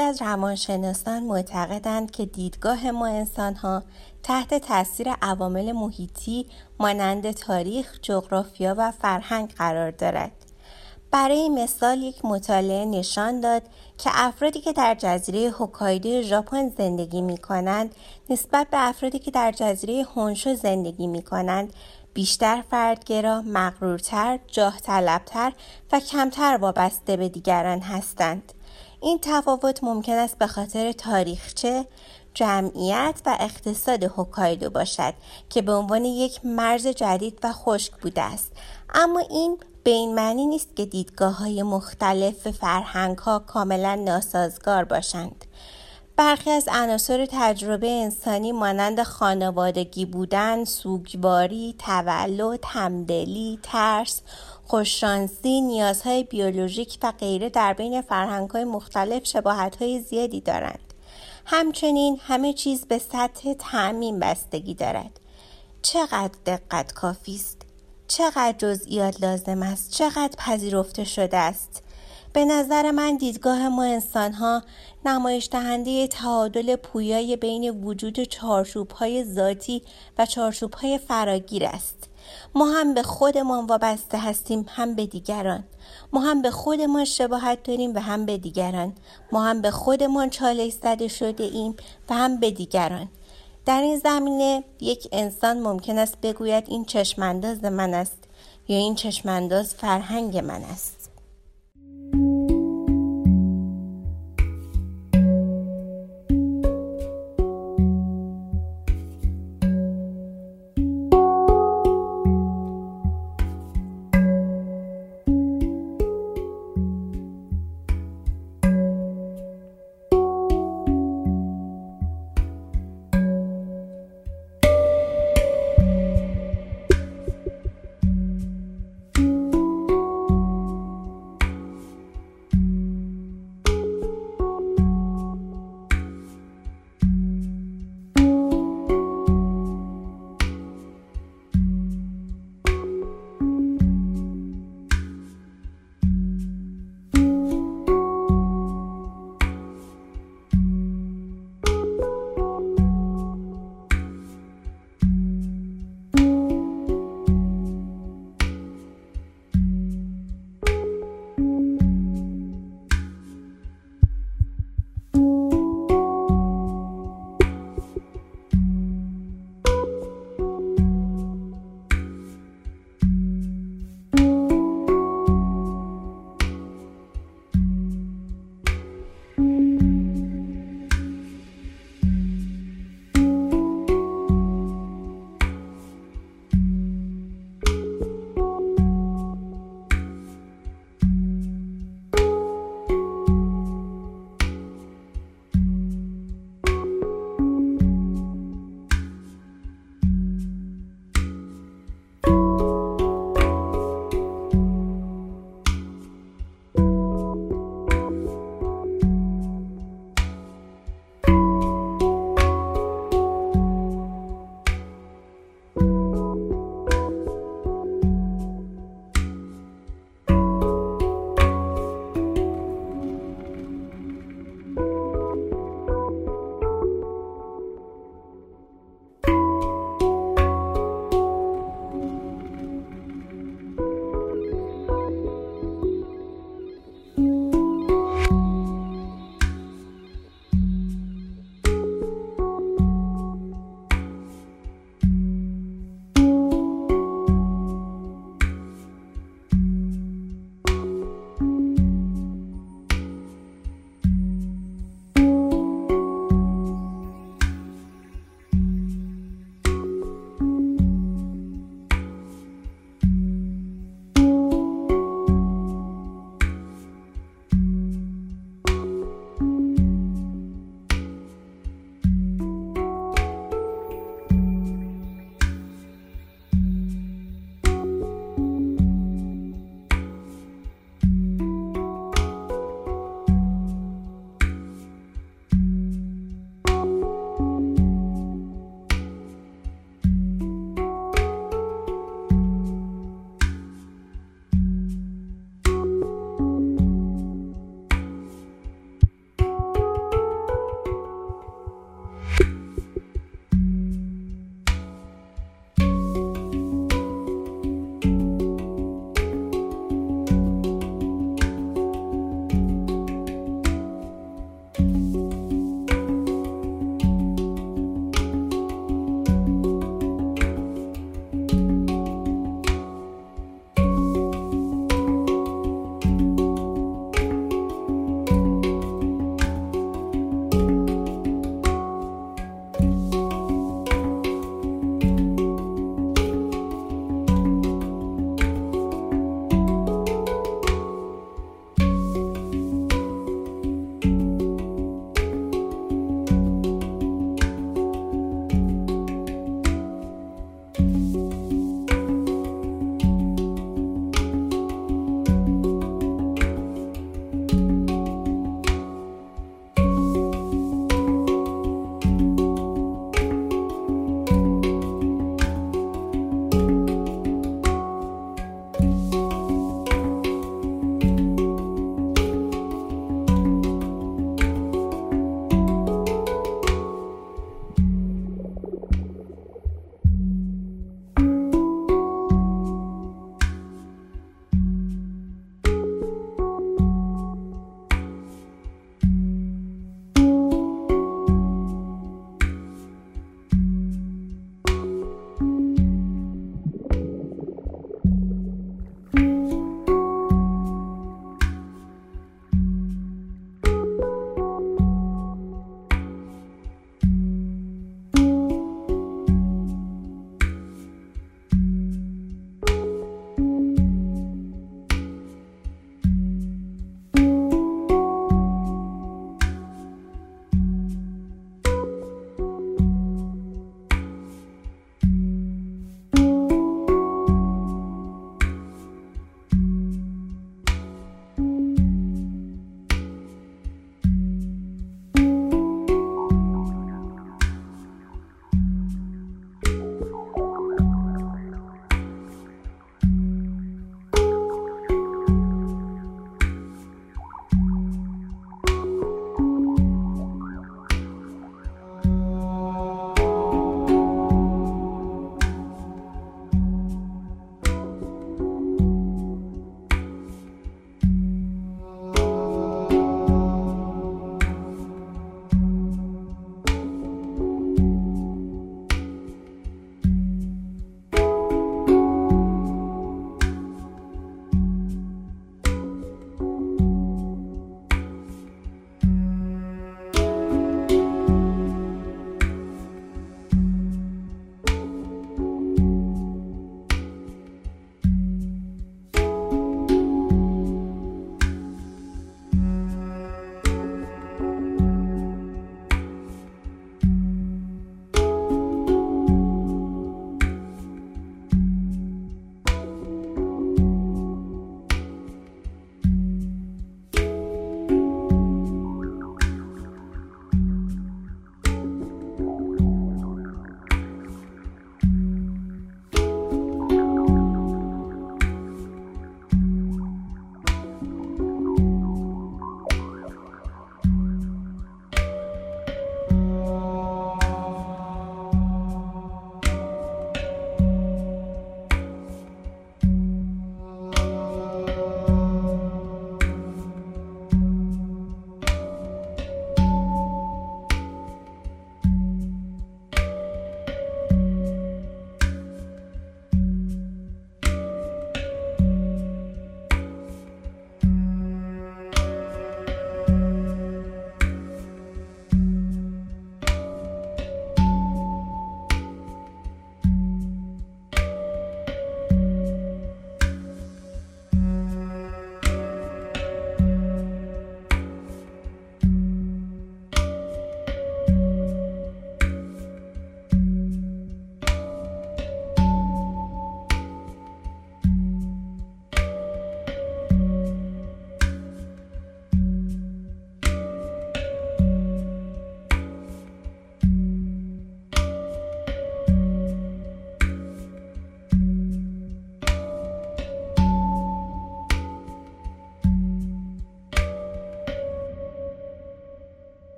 از روانشناسان معتقدند که دیدگاه ما انسانها تحت تاثیر عوامل محیطی مانند تاریخ، جغرافیا و فرهنگ قرار دارد. برای مثال یک مطالعه نشان داد که افرادی که در جزیره هوکایدو ژاپن زندگی می کنند نسبت به افرادی که در جزیره هونشو زندگی می کنند بیشتر فردگرا، مغرورتر، جاه طلبتر و کمتر وابسته به دیگران هستند. این تفاوت ممکن است به خاطر تاریخچه، جمعیت و اقتصاد هوکایدو باشد که به عنوان یک مرز جدید و خشک بوده است. اما این به این معنی نیست که دیدگاه های مختلف فرهنگ ها کاملا ناسازگار باشند. برخی از عناصر تجربه انسانی مانند خانوادگی بودن، سوگواری، تولد، همدلی، ترس، خوششانسی، نیازهای بیولوژیک و غیره در بین فرهنگ‌های مختلف شباهت‌های زیادی دارند. همچنین همه چیز به سطح تعمین بستگی دارد. چقدر دقت کافی است؟ چقدر جزئیات لازم است؟ چقدر پذیرفته شده است؟ به نظر من دیدگاه ما انسان ها نمایش دهنده تعادل پویای بین وجود چارچوب های ذاتی و چارچوب های فراگیر است. ما هم به خودمان وابسته هستیم هم به دیگران. ما هم به خودمان شباهت داریم و هم به دیگران. ما هم به خودمان چالش زده شده ایم و هم به دیگران. در این زمینه یک انسان ممکن است بگوید این چشمانداز من است یا این چشمانداز فرهنگ من است.